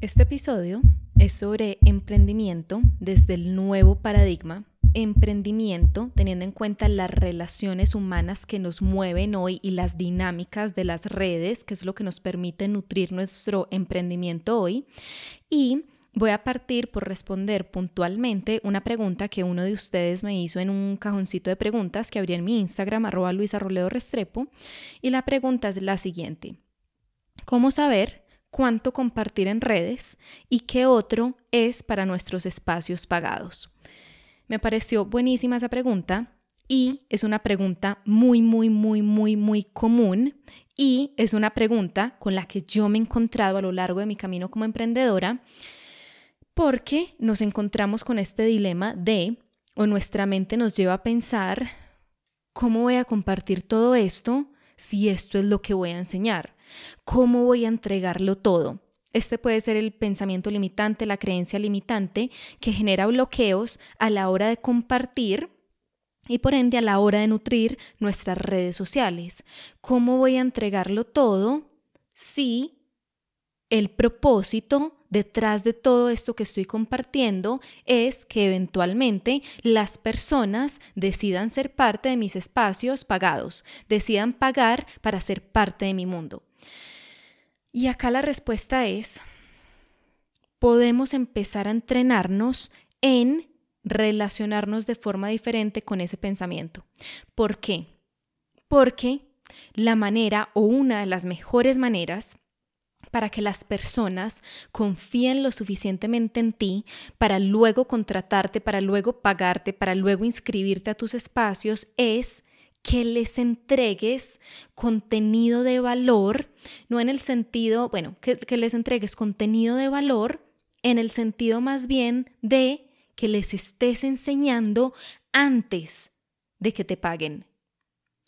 Este episodio es sobre emprendimiento desde el nuevo paradigma, emprendimiento teniendo en cuenta las relaciones humanas que nos mueven hoy y las dinámicas de las redes, que es lo que nos permite nutrir nuestro emprendimiento hoy. Y voy a partir por responder puntualmente una pregunta que uno de ustedes me hizo en un cajoncito de preguntas que abrí en mi Instagram, arroba Luisa Restrepo. Y la pregunta es la siguiente. ¿Cómo saber cuánto compartir en redes y qué otro es para nuestros espacios pagados. Me pareció buenísima esa pregunta y es una pregunta muy, muy, muy, muy, muy común y es una pregunta con la que yo me he encontrado a lo largo de mi camino como emprendedora porque nos encontramos con este dilema de o nuestra mente nos lleva a pensar cómo voy a compartir todo esto si esto es lo que voy a enseñar? ¿Cómo voy a entregarlo todo? Este puede ser el pensamiento limitante, la creencia limitante que genera bloqueos a la hora de compartir y por ende a la hora de nutrir nuestras redes sociales. ¿Cómo voy a entregarlo todo si el propósito detrás de todo esto que estoy compartiendo es que eventualmente las personas decidan ser parte de mis espacios pagados, decidan pagar para ser parte de mi mundo. Y acá la respuesta es, podemos empezar a entrenarnos en relacionarnos de forma diferente con ese pensamiento. ¿Por qué? Porque la manera o una de las mejores maneras para que las personas confíen lo suficientemente en ti para luego contratarte, para luego pagarte, para luego inscribirte a tus espacios, es que les entregues contenido de valor, no en el sentido, bueno, que, que, les entregues contenido de valor en el sentido más bien de que les estés enseñando antes de que te paguen.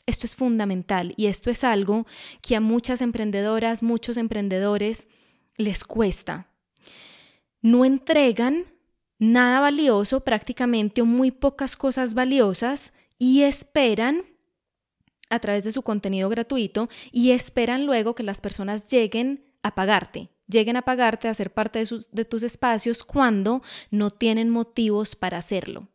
Esto es fundamental y esto es algo que a muchas emprendedoras, muchos emprendedores les cuesta. No entregan nada valioso prácticamente o muy pocas cosas valiosas y esperan a través de su contenido gratuito y esperan luego que las personas lleguen a pagarte, lleguen a pagarte a ser parte de, sus, de tus espacios cuando no tienen motivos para hacerlo.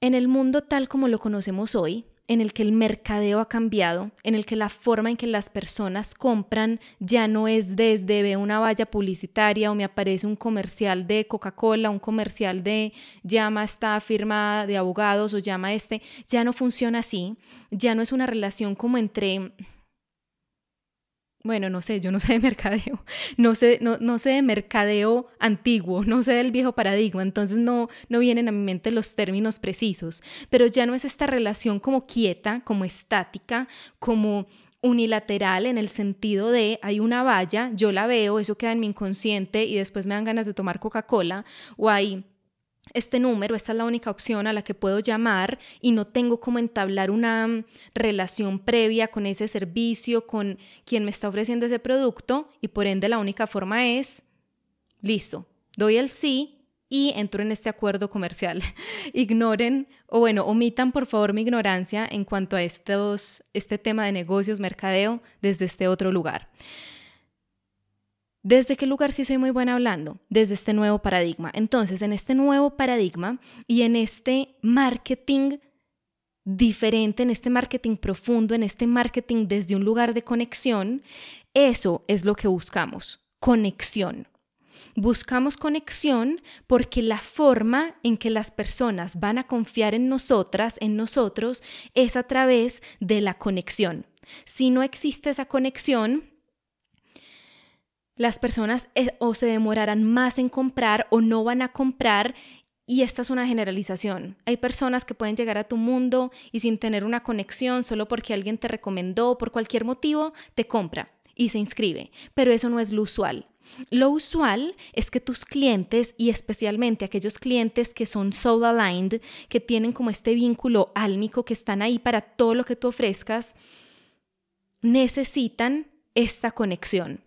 En el mundo tal como lo conocemos hoy, en el que el mercadeo ha cambiado, en el que la forma en que las personas compran ya no es desde ve una valla publicitaria o me aparece un comercial de Coca-Cola, un comercial de llama esta firma de abogados o llama este, ya no funciona así, ya no es una relación como entre bueno, no sé, yo no sé de mercadeo, no sé, no, no, sé de mercadeo antiguo, no sé del viejo paradigma, entonces no, no vienen a mi mente los términos precisos, pero ya no es esta relación como quieta, como estática, como unilateral en el sentido de hay una valla, yo la veo, eso queda en mi inconsciente y después me dan ganas de tomar Coca-Cola, o hay este número, esta es la única opción a la que puedo llamar y no tengo como entablar una mm, relación previa con ese servicio, con quien me está ofreciendo ese producto y por ende la única forma es, listo, doy el sí y entro en este acuerdo comercial. Ignoren o bueno, omitan por favor mi ignorancia en cuanto a estos, este tema de negocios, mercadeo desde este otro lugar. ¿Desde qué lugar sí soy muy buena hablando? Desde este nuevo paradigma. Entonces, en este nuevo paradigma y en este marketing diferente, en este marketing profundo, en este marketing desde un lugar de conexión, eso es lo que buscamos, conexión. Buscamos conexión porque la forma en que las personas van a confiar en nosotras, en nosotros, es a través de la conexión. Si no existe esa conexión, las personas o se demorarán más en comprar o no van a comprar y esta es una generalización. Hay personas que pueden llegar a tu mundo y sin tener una conexión, solo porque alguien te recomendó, por cualquier motivo, te compra y se inscribe. Pero eso no es lo usual. Lo usual es que tus clientes y especialmente aquellos clientes que son soul aligned, que tienen como este vínculo álmico, que están ahí para todo lo que tú ofrezcas, necesitan esta conexión.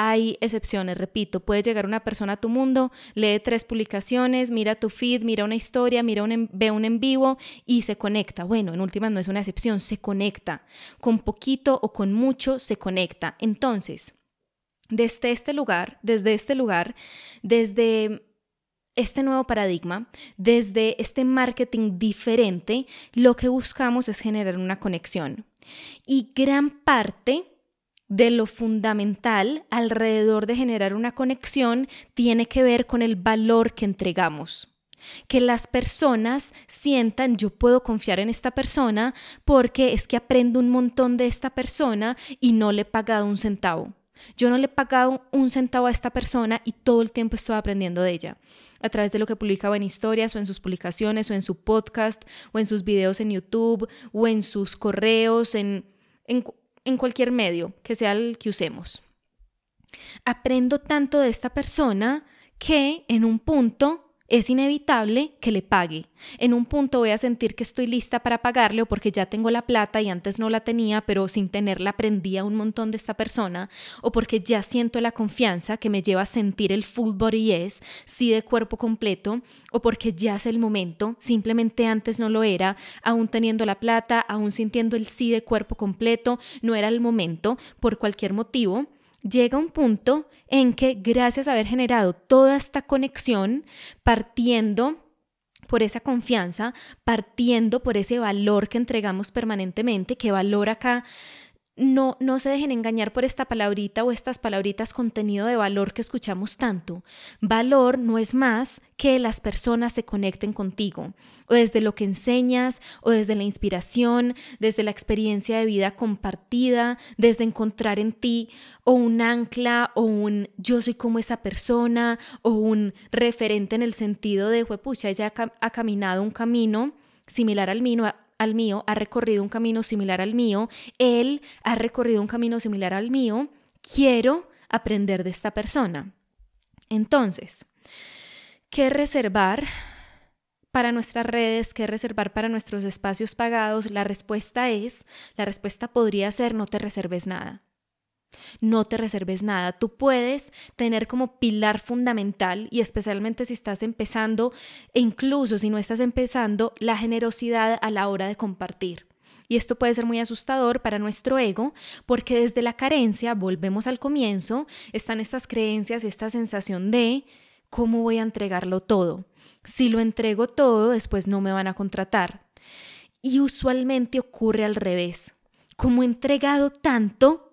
Hay excepciones, repito, puede llegar una persona a tu mundo, lee tres publicaciones, mira tu feed, mira una historia, mira un, ve un en vivo y se conecta. Bueno, en últimas no es una excepción, se conecta. Con poquito o con mucho se conecta. Entonces, Desde este lugar, desde este lugar, desde este nuevo paradigma, desde este marketing diferente, lo que buscamos es generar una conexión. Y gran parte de lo fundamental alrededor de generar una conexión tiene que ver con el valor que entregamos. Que las personas sientan yo puedo confiar en esta persona porque es que aprendo un montón de esta persona y no le he pagado un centavo. Yo no le he pagado un centavo a esta persona y todo el tiempo estoy aprendiendo de ella. A través de lo que publicaba en historias o en sus publicaciones o en su podcast o en sus videos en YouTube o en sus correos, en, en, en cualquier medio que sea el que usemos. Aprendo tanto de esta persona que en un punto es inevitable que le pague. En un punto voy a sentir que estoy lista para pagarle o porque ya tengo la plata y antes no la tenía, pero sin tenerla aprendía un montón de esta persona, o porque ya siento la confianza que me lleva a sentir el full body yes, sí de cuerpo completo, o porque ya es el momento, simplemente antes no lo era, aún teniendo la plata, aún sintiendo el sí de cuerpo completo, no era el momento, por cualquier motivo llega un punto en que gracias a haber generado toda esta conexión, partiendo por esa confianza, partiendo por ese valor que entregamos permanentemente, que valor acá no, no se dejen engañar por esta palabrita o estas palabritas contenido de valor que escuchamos tanto. Valor no es más que las personas se conecten contigo, o desde lo que enseñas, o desde la inspiración, desde la experiencia de vida compartida, desde encontrar en ti o un ancla o un yo soy como esa persona o un referente en el sentido de, pucha, ella ha caminado un camino similar al mío, al mío, ha recorrido un camino similar al mío, él ha recorrido un camino similar al mío, quiero aprender de esta persona. Entonces, ¿qué reservar para nuestras redes? ¿Qué reservar para nuestros espacios pagados? La respuesta es, la respuesta podría ser no te reserves nada. No te reserves nada. Tú puedes tener como pilar fundamental, y especialmente si estás empezando, e incluso si no estás empezando, la generosidad a la hora de compartir. Y esto puede ser muy asustador para nuestro ego, porque desde la carencia, volvemos al comienzo, están estas creencias, esta sensación de cómo voy a entregarlo todo. Si lo entrego todo, después no me van a contratar. Y usualmente ocurre al revés. Como he entregado tanto,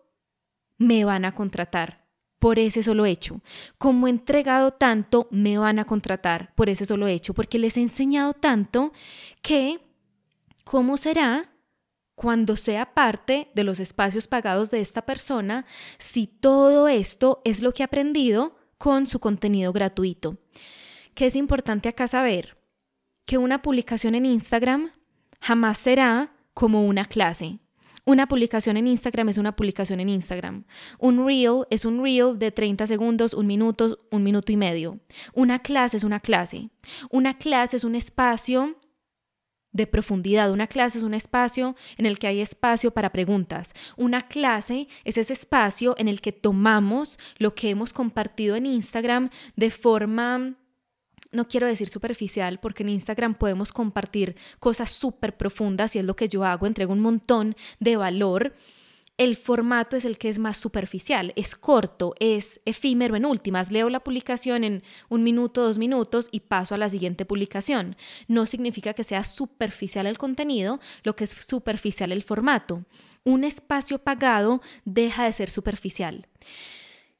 me van a contratar por ese solo hecho. Como he entregado tanto, me van a contratar por ese solo hecho, porque les he enseñado tanto que, ¿cómo será cuando sea parte de los espacios pagados de esta persona si todo esto es lo que ha aprendido con su contenido gratuito? Que es importante acá saber que una publicación en Instagram jamás será como una clase. Una publicación en Instagram es una publicación en Instagram. Un reel es un reel de 30 segundos, un minuto, un minuto y medio. Una clase es una clase. Una clase es un espacio de profundidad. Una clase es un espacio en el que hay espacio para preguntas. Una clase es ese espacio en el que tomamos lo que hemos compartido en Instagram de forma no quiero decir superficial, porque en Instagram podemos compartir cosas súper profundas y es lo que yo hago, entrego un montón de valor. El formato es el que es más superficial, es corto, es efímero en últimas. Leo la publicación en un minuto, dos minutos y paso a la siguiente publicación. No significa que sea superficial el contenido, lo que es superficial el formato. Un espacio pagado deja de ser superficial.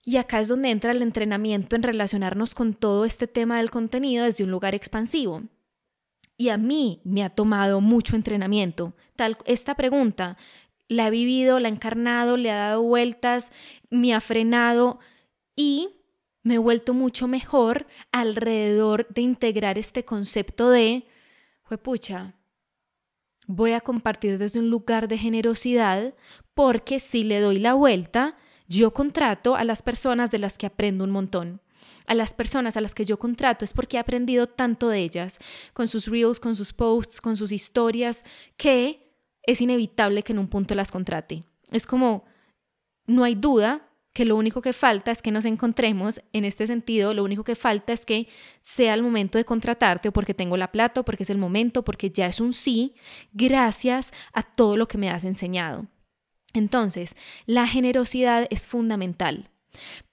Y acá es donde entra el entrenamiento en relacionarnos con todo este tema del contenido desde un lugar expansivo. Y a mí me ha tomado mucho entrenamiento. Tal, esta pregunta la he vivido, la he encarnado, le ha dado vueltas, me ha frenado y me he vuelto mucho mejor alrededor de integrar este concepto de, pucha, voy a compartir desde un lugar de generosidad porque si le doy la vuelta, yo contrato a las personas de las que aprendo un montón. A las personas a las que yo contrato es porque he aprendido tanto de ellas, con sus reels, con sus posts, con sus historias, que es inevitable que en un punto las contrate. Es como, no hay duda que lo único que falta es que nos encontremos en este sentido, lo único que falta es que sea el momento de contratarte o porque tengo la plata o porque es el momento, porque ya es un sí, gracias a todo lo que me has enseñado. Entonces, la generosidad es fundamental.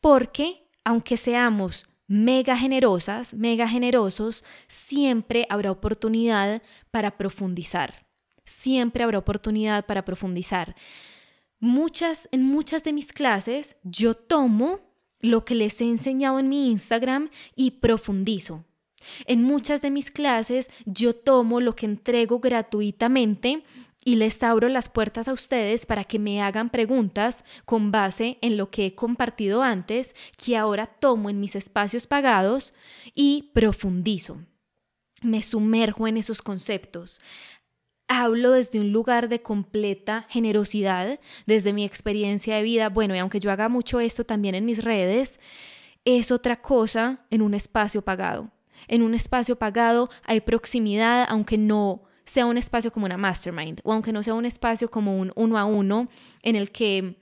Porque aunque seamos mega generosas, mega generosos, siempre habrá oportunidad para profundizar. Siempre habrá oportunidad para profundizar. Muchas, en muchas de mis clases yo tomo lo que les he enseñado en mi Instagram y profundizo. En muchas de mis clases yo tomo lo que entrego gratuitamente y les abro las puertas a ustedes para que me hagan preguntas con base en lo que he compartido antes, que ahora tomo en mis espacios pagados y profundizo. Me sumerjo en esos conceptos. Hablo desde un lugar de completa generosidad, desde mi experiencia de vida. Bueno, y aunque yo haga mucho esto también en mis redes, es otra cosa en un espacio pagado. En un espacio pagado hay proximidad, aunque no sea un espacio como una mastermind o aunque no sea un espacio como un uno a uno en el que,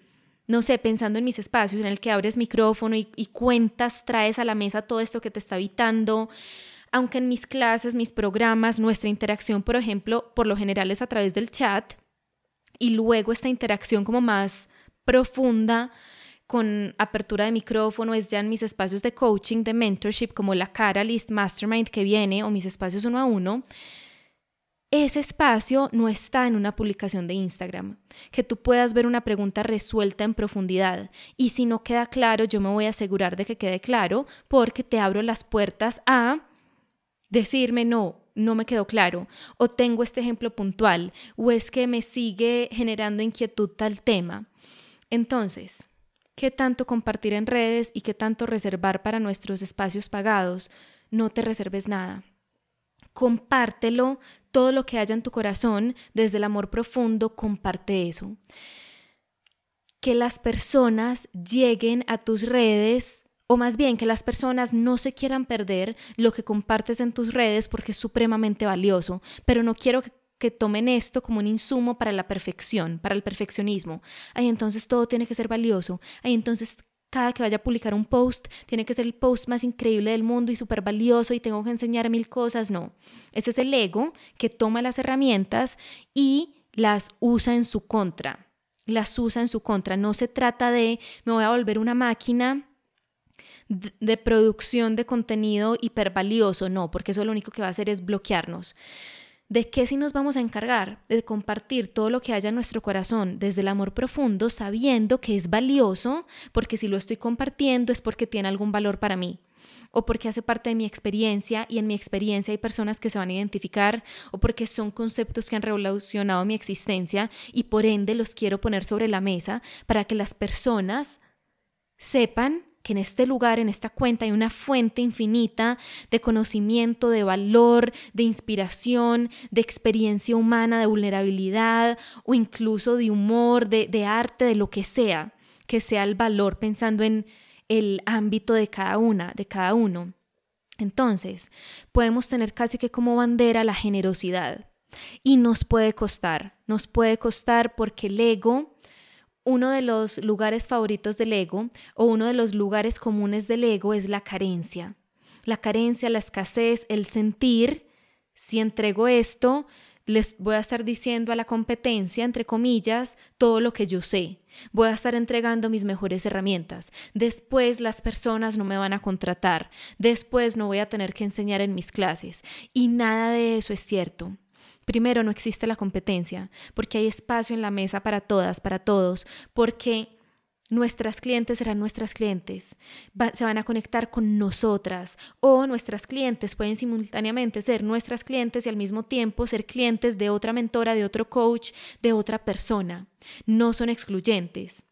no sé, pensando en mis espacios, en el que abres micrófono y, cuentas, traes a la mesa todo esto que te está habitando. Aunque en mis clases, mis programas, nuestra interacción, por ejemplo, por lo general es a través del chat y luego esta interacción como más profunda con apertura de micrófono es ya en mis espacios de coaching, de mentorship, como la Catalyst Mastermind que viene o mis espacios uno a uno ese espacio no está en una publicación de Instagram, que tú puedas ver una pregunta resuelta en profundidad. Y si no queda claro, yo me voy a asegurar de que quede claro porque te abro las puertas a decirme no, no me quedó claro, o tengo este ejemplo puntual, o es que me sigue generando inquietud tal tema. Entonces, ¿qué tanto compartir en redes y qué tanto reservar para nuestros espacios pagados? No te reserves nada compártelo, todo lo que haya en tu corazón, desde el amor profundo, comparte eso. Que las personas lleguen a tus redes o más bien que las personas no se quieran perder lo que compartes en tus redes porque es supremamente valioso, pero no quiero que, tomen esto como un insumo para la perfección, para el perfeccionismo. Ay, entonces todo tiene que ser valioso. Ay, entonces cada que vaya a publicar un post tiene que ser el post más increíble del mundo y súper valioso y tengo que enseñar mil cosas. No, ese es el ego que toma las herramientas y las usa en su contra. Las usa en su contra. No se trata de me voy a volver una máquina de, producción de contenido hipervalioso, no, porque eso lo único que va a hacer es bloquearnos. ¿De qué si nos vamos a encargar? De compartir todo lo que haya en nuestro corazón desde el amor profundo, sabiendo que es valioso, porque si lo estoy compartiendo es porque tiene algún valor para mí o porque hace parte de mi experiencia y en mi experiencia hay personas que se van a identificar o porque son conceptos que han revolucionado mi existencia y por ende los quiero poner sobre la mesa para que las personas sepan que en este lugar, en esta cuenta, hay una fuente infinita de conocimiento, de valor, de inspiración, de experiencia humana, de vulnerabilidad o incluso de humor, de, arte, de lo que sea, que sea el valor pensando en el ámbito de cada una, de cada uno. Entonces, podemos tener casi que como bandera la generosidad. Y nos puede costar, nos puede costar porque el ego uno de los lugares favoritos del ego o uno de los lugares comunes del ego es la carencia. La carencia, la escasez, el sentir, si entrego esto, les voy a estar diciendo a la competencia, entre comillas, todo lo que yo sé. Voy a estar entregando mis mejores herramientas. Después las personas no me van a contratar. Después no voy a tener que enseñar en mis clases. Y nada de eso es cierto. Primero, no existe la competencia, porque hay espacio en la mesa para todas, para todos, porque nuestras clientes serán nuestras clientes, se van a conectar con nosotras o nuestras clientes pueden simultáneamente ser nuestras clientes y al mismo tiempo ser clientes de otra mentora, de otro coach, de otra persona. No son excluyentes.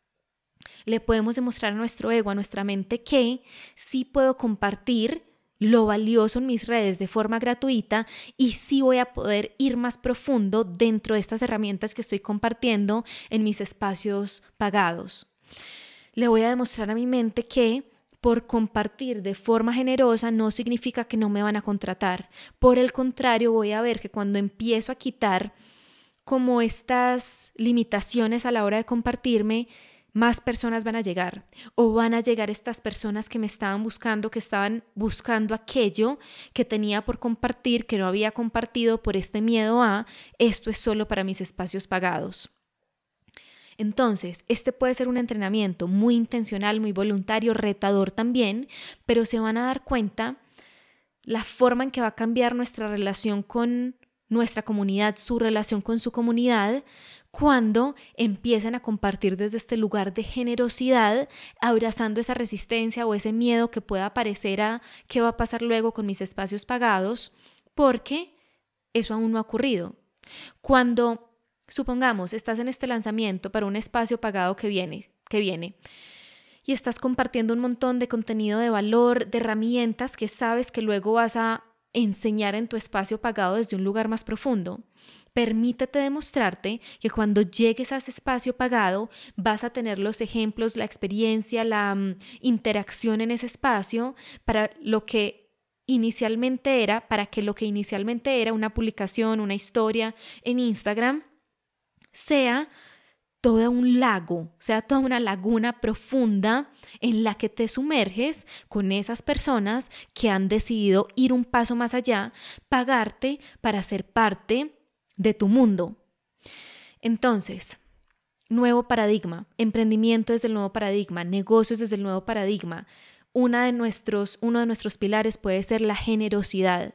Le podemos demostrar a nuestro ego, a nuestra mente que sí puedo compartir lo valioso en mis redes de forma gratuita y sí voy a poder ir más profundo dentro de estas herramientas que estoy compartiendo en mis espacios pagados. Le voy a demostrar a mi mente que por compartir de forma generosa no significa que no me van a contratar. Por el contrario, voy a ver que cuando empiezo a quitar como estas limitaciones a la hora de compartirme, más personas van a llegar o van a llegar estas personas que me estaban buscando, que estaban buscando aquello que tenía por compartir, que no había compartido por este miedo a esto es solo para mis espacios pagados. Entonces, este puede ser un entrenamiento muy intencional, muy voluntario, retador también, pero se van a dar cuenta la forma en que va a cambiar nuestra relación con nuestra comunidad, su relación con su comunidad, cuando empiezan a compartir desde este lugar de generosidad, abrazando esa resistencia o ese miedo que pueda aparecer a qué va a pasar luego con mis espacios pagados, porque eso aún no ha ocurrido. Cuando, supongamos, estás en este lanzamiento para un espacio pagado que viene, que viene, y estás compartiendo un montón de contenido de valor, de herramientas que sabes que luego vas a enseñar en tu espacio pagado desde un lugar más profundo. Permítete demostrarte que cuando llegues a ese espacio pagado vas a tener los ejemplos, la experiencia, la mm, interacción en ese espacio para lo que inicialmente era, para que lo que inicialmente era una publicación, una historia en Instagram, sea todo un lago, sea toda una laguna profunda en la que te sumerges con esas personas que han decidido ir un paso más allá, pagarte para ser parte de tu mundo. Entonces, nuevo paradigma, emprendimiento desde el nuevo paradigma, negocios desde el nuevo paradigma. Una de nuestros, uno de nuestros pilares puede ser la generosidad,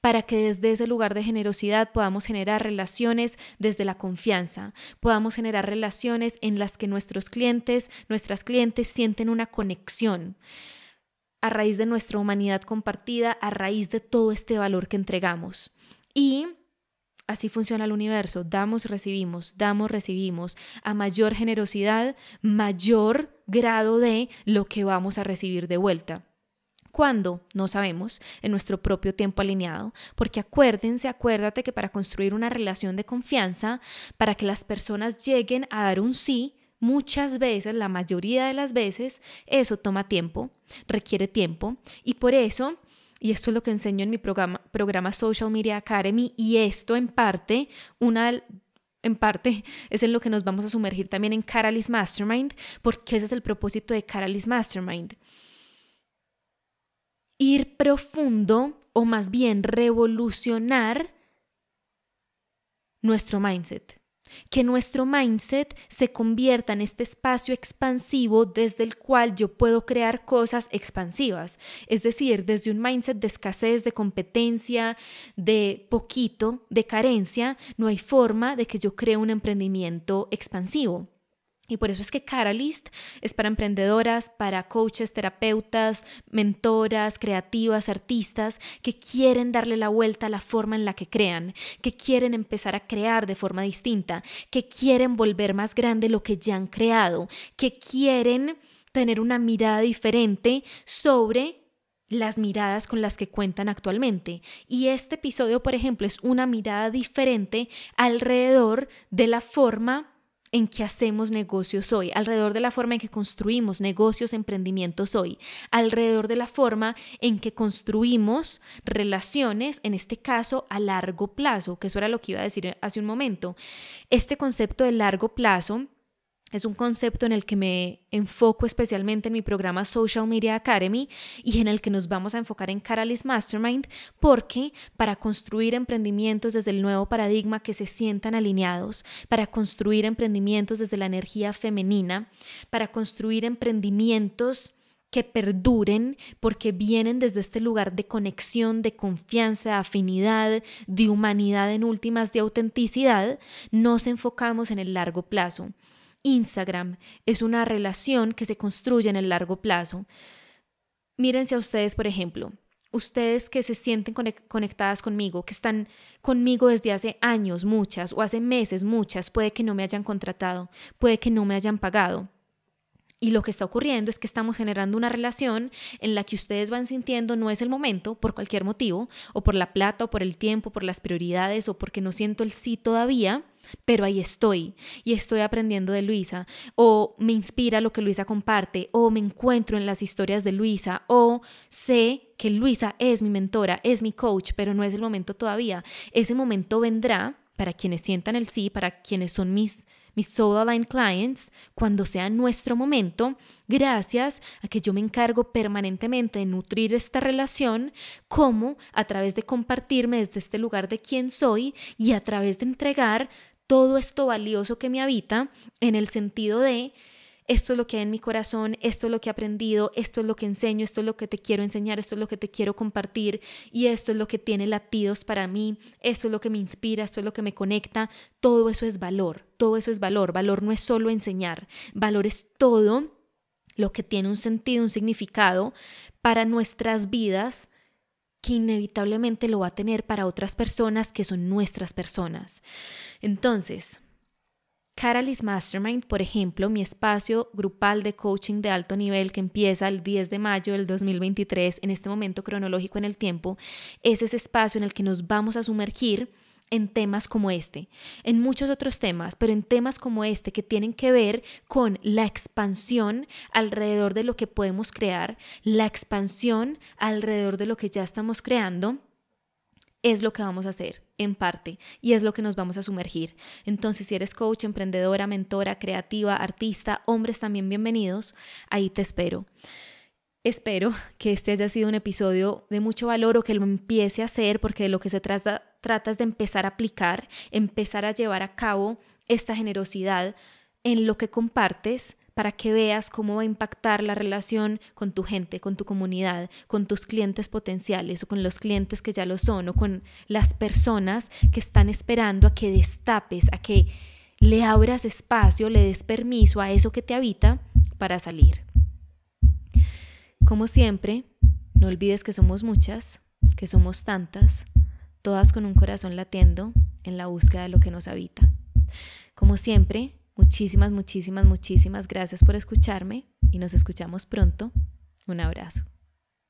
para que desde ese lugar de generosidad podamos generar relaciones desde la confianza, podamos generar relaciones en las que nuestros clientes, nuestras clientes sienten una conexión a raíz de nuestra humanidad compartida, a raíz de todo este valor que entregamos. Y Así funciona el universo, damos, recibimos, damos, recibimos. A mayor generosidad, mayor grado de lo que vamos a recibir de vuelta. ¿Cuándo? No sabemos, en nuestro propio tiempo alineado, porque acuérdense, acuérdate que para construir una relación de confianza, para que las personas lleguen a dar un sí, muchas veces, la mayoría de las veces, eso toma tiempo, requiere tiempo, y por eso y esto es lo que enseño en mi programa, programa Social Media Academy y esto en parte, una en parte es en lo que nos vamos a sumergir también en Caralis Mastermind, porque ese es el propósito de Caralis Mastermind. Ir profundo o más bien revolucionar nuestro mindset que nuestro mindset se convierta en este espacio expansivo desde el cual yo puedo crear cosas expansivas, es decir, desde un mindset de escasez, de competencia, de poquito, de carencia, no hay forma de que yo cree un emprendimiento expansivo. Y por eso es que Catalyst es para emprendedoras, para coaches, terapeutas, mentoras, creativas, artistas que quieren darle la vuelta a la forma en la que crean, que quieren empezar a crear de forma distinta, que quieren volver más grande lo que ya han creado, que quieren tener una mirada diferente sobre las miradas con las que cuentan actualmente. Y este episodio, por ejemplo, es una mirada diferente alrededor de la forma en que hacemos negocios hoy, alrededor de la forma en que construimos negocios, emprendimientos hoy, alrededor de la forma en que construimos relaciones, en este caso a largo plazo, que eso era lo que iba a decir hace un momento. Este concepto de largo plazo es un concepto en el que me enfoco especialmente en mi programa Social Media Academy y en el que nos vamos a enfocar en Caralis Mastermind porque para construir emprendimientos desde el nuevo paradigma que se sientan alineados, para construir emprendimientos desde la energía femenina, para construir emprendimientos que perduren porque vienen desde este lugar de conexión, de confianza, de afinidad, de humanidad en últimas, de autenticidad, nos enfocamos en el largo plazo. Instagram es una relación que se construye en el largo plazo. Mírense a ustedes, por ejemplo, ustedes que se sienten conectadas conmigo, que están conmigo desde hace años, muchas, o hace meses, muchas, puede que no me hayan contratado, puede que no me hayan pagado. Y lo que está ocurriendo es que estamos generando una relación en la que ustedes van sintiendo no es el momento por cualquier motivo, o por la plata, o por el tiempo, por las prioridades, o porque no siento el sí todavía, pero ahí estoy y estoy aprendiendo de Luisa, o me inspira lo que Luisa comparte, o me encuentro en las historias de Luisa, o sé que Luisa es mi mentora, es mi coach, pero no es el momento todavía. Ese momento vendrá para quienes sientan el sí, para quienes son mis mis Soul Aligned Clients, cuando sea nuestro momento, gracias a que yo me encargo permanentemente de nutrir esta relación, como a través de compartirme desde este lugar de quién soy y a través de entregar todo esto valioso que me habita en el sentido de esto es lo que hay en mi corazón, esto es lo que he aprendido, esto es lo que enseño, esto es lo que te quiero enseñar, esto es lo que te quiero compartir y esto es lo que tiene latidos para mí, esto es lo que me inspira, esto es lo que me conecta, todo eso es valor, todo eso es valor, valor no es solo enseñar, valor es todo lo que tiene un sentido, un significado para nuestras vidas que inevitablemente lo va a tener para otras personas que son nuestras personas. Entonces, Catalyst Mastermind, por ejemplo, mi espacio grupal de coaching de alto nivel que empieza el 10 de mayo del 2023, en este momento cronológico en el tiempo, es ese espacio en el que nos vamos a sumergir en temas como este, en muchos otros temas, pero en temas como este que tienen que ver con la expansión alrededor de lo que podemos crear, la expansión alrededor de lo que ya estamos creando es lo que vamos a hacer en parte y es lo que nos vamos a sumergir. Entonces, si eres coach, emprendedora, mentora, creativa, artista, hombres también bienvenidos, ahí te espero. Espero que este haya sido un episodio de mucho valor o que lo empiece a hacer porque de lo que se trata, trata es de empezar a aplicar, empezar a llevar a cabo esta generosidad en lo que compartes para que veas cómo va a impactar la relación con tu gente, con tu comunidad, con tus clientes potenciales o con los clientes que ya lo son o con las personas que están esperando a que destapes, a que le abras espacio, le des permiso a eso que te habita para salir. Como siempre, no olvides que somos muchas, que somos tantas, todas con un corazón latiendo en la búsqueda de lo que nos habita. Como siempre, Muchísimas, muchísimas, muchísimas gracias por escucharme y nos escuchamos pronto. Un abrazo.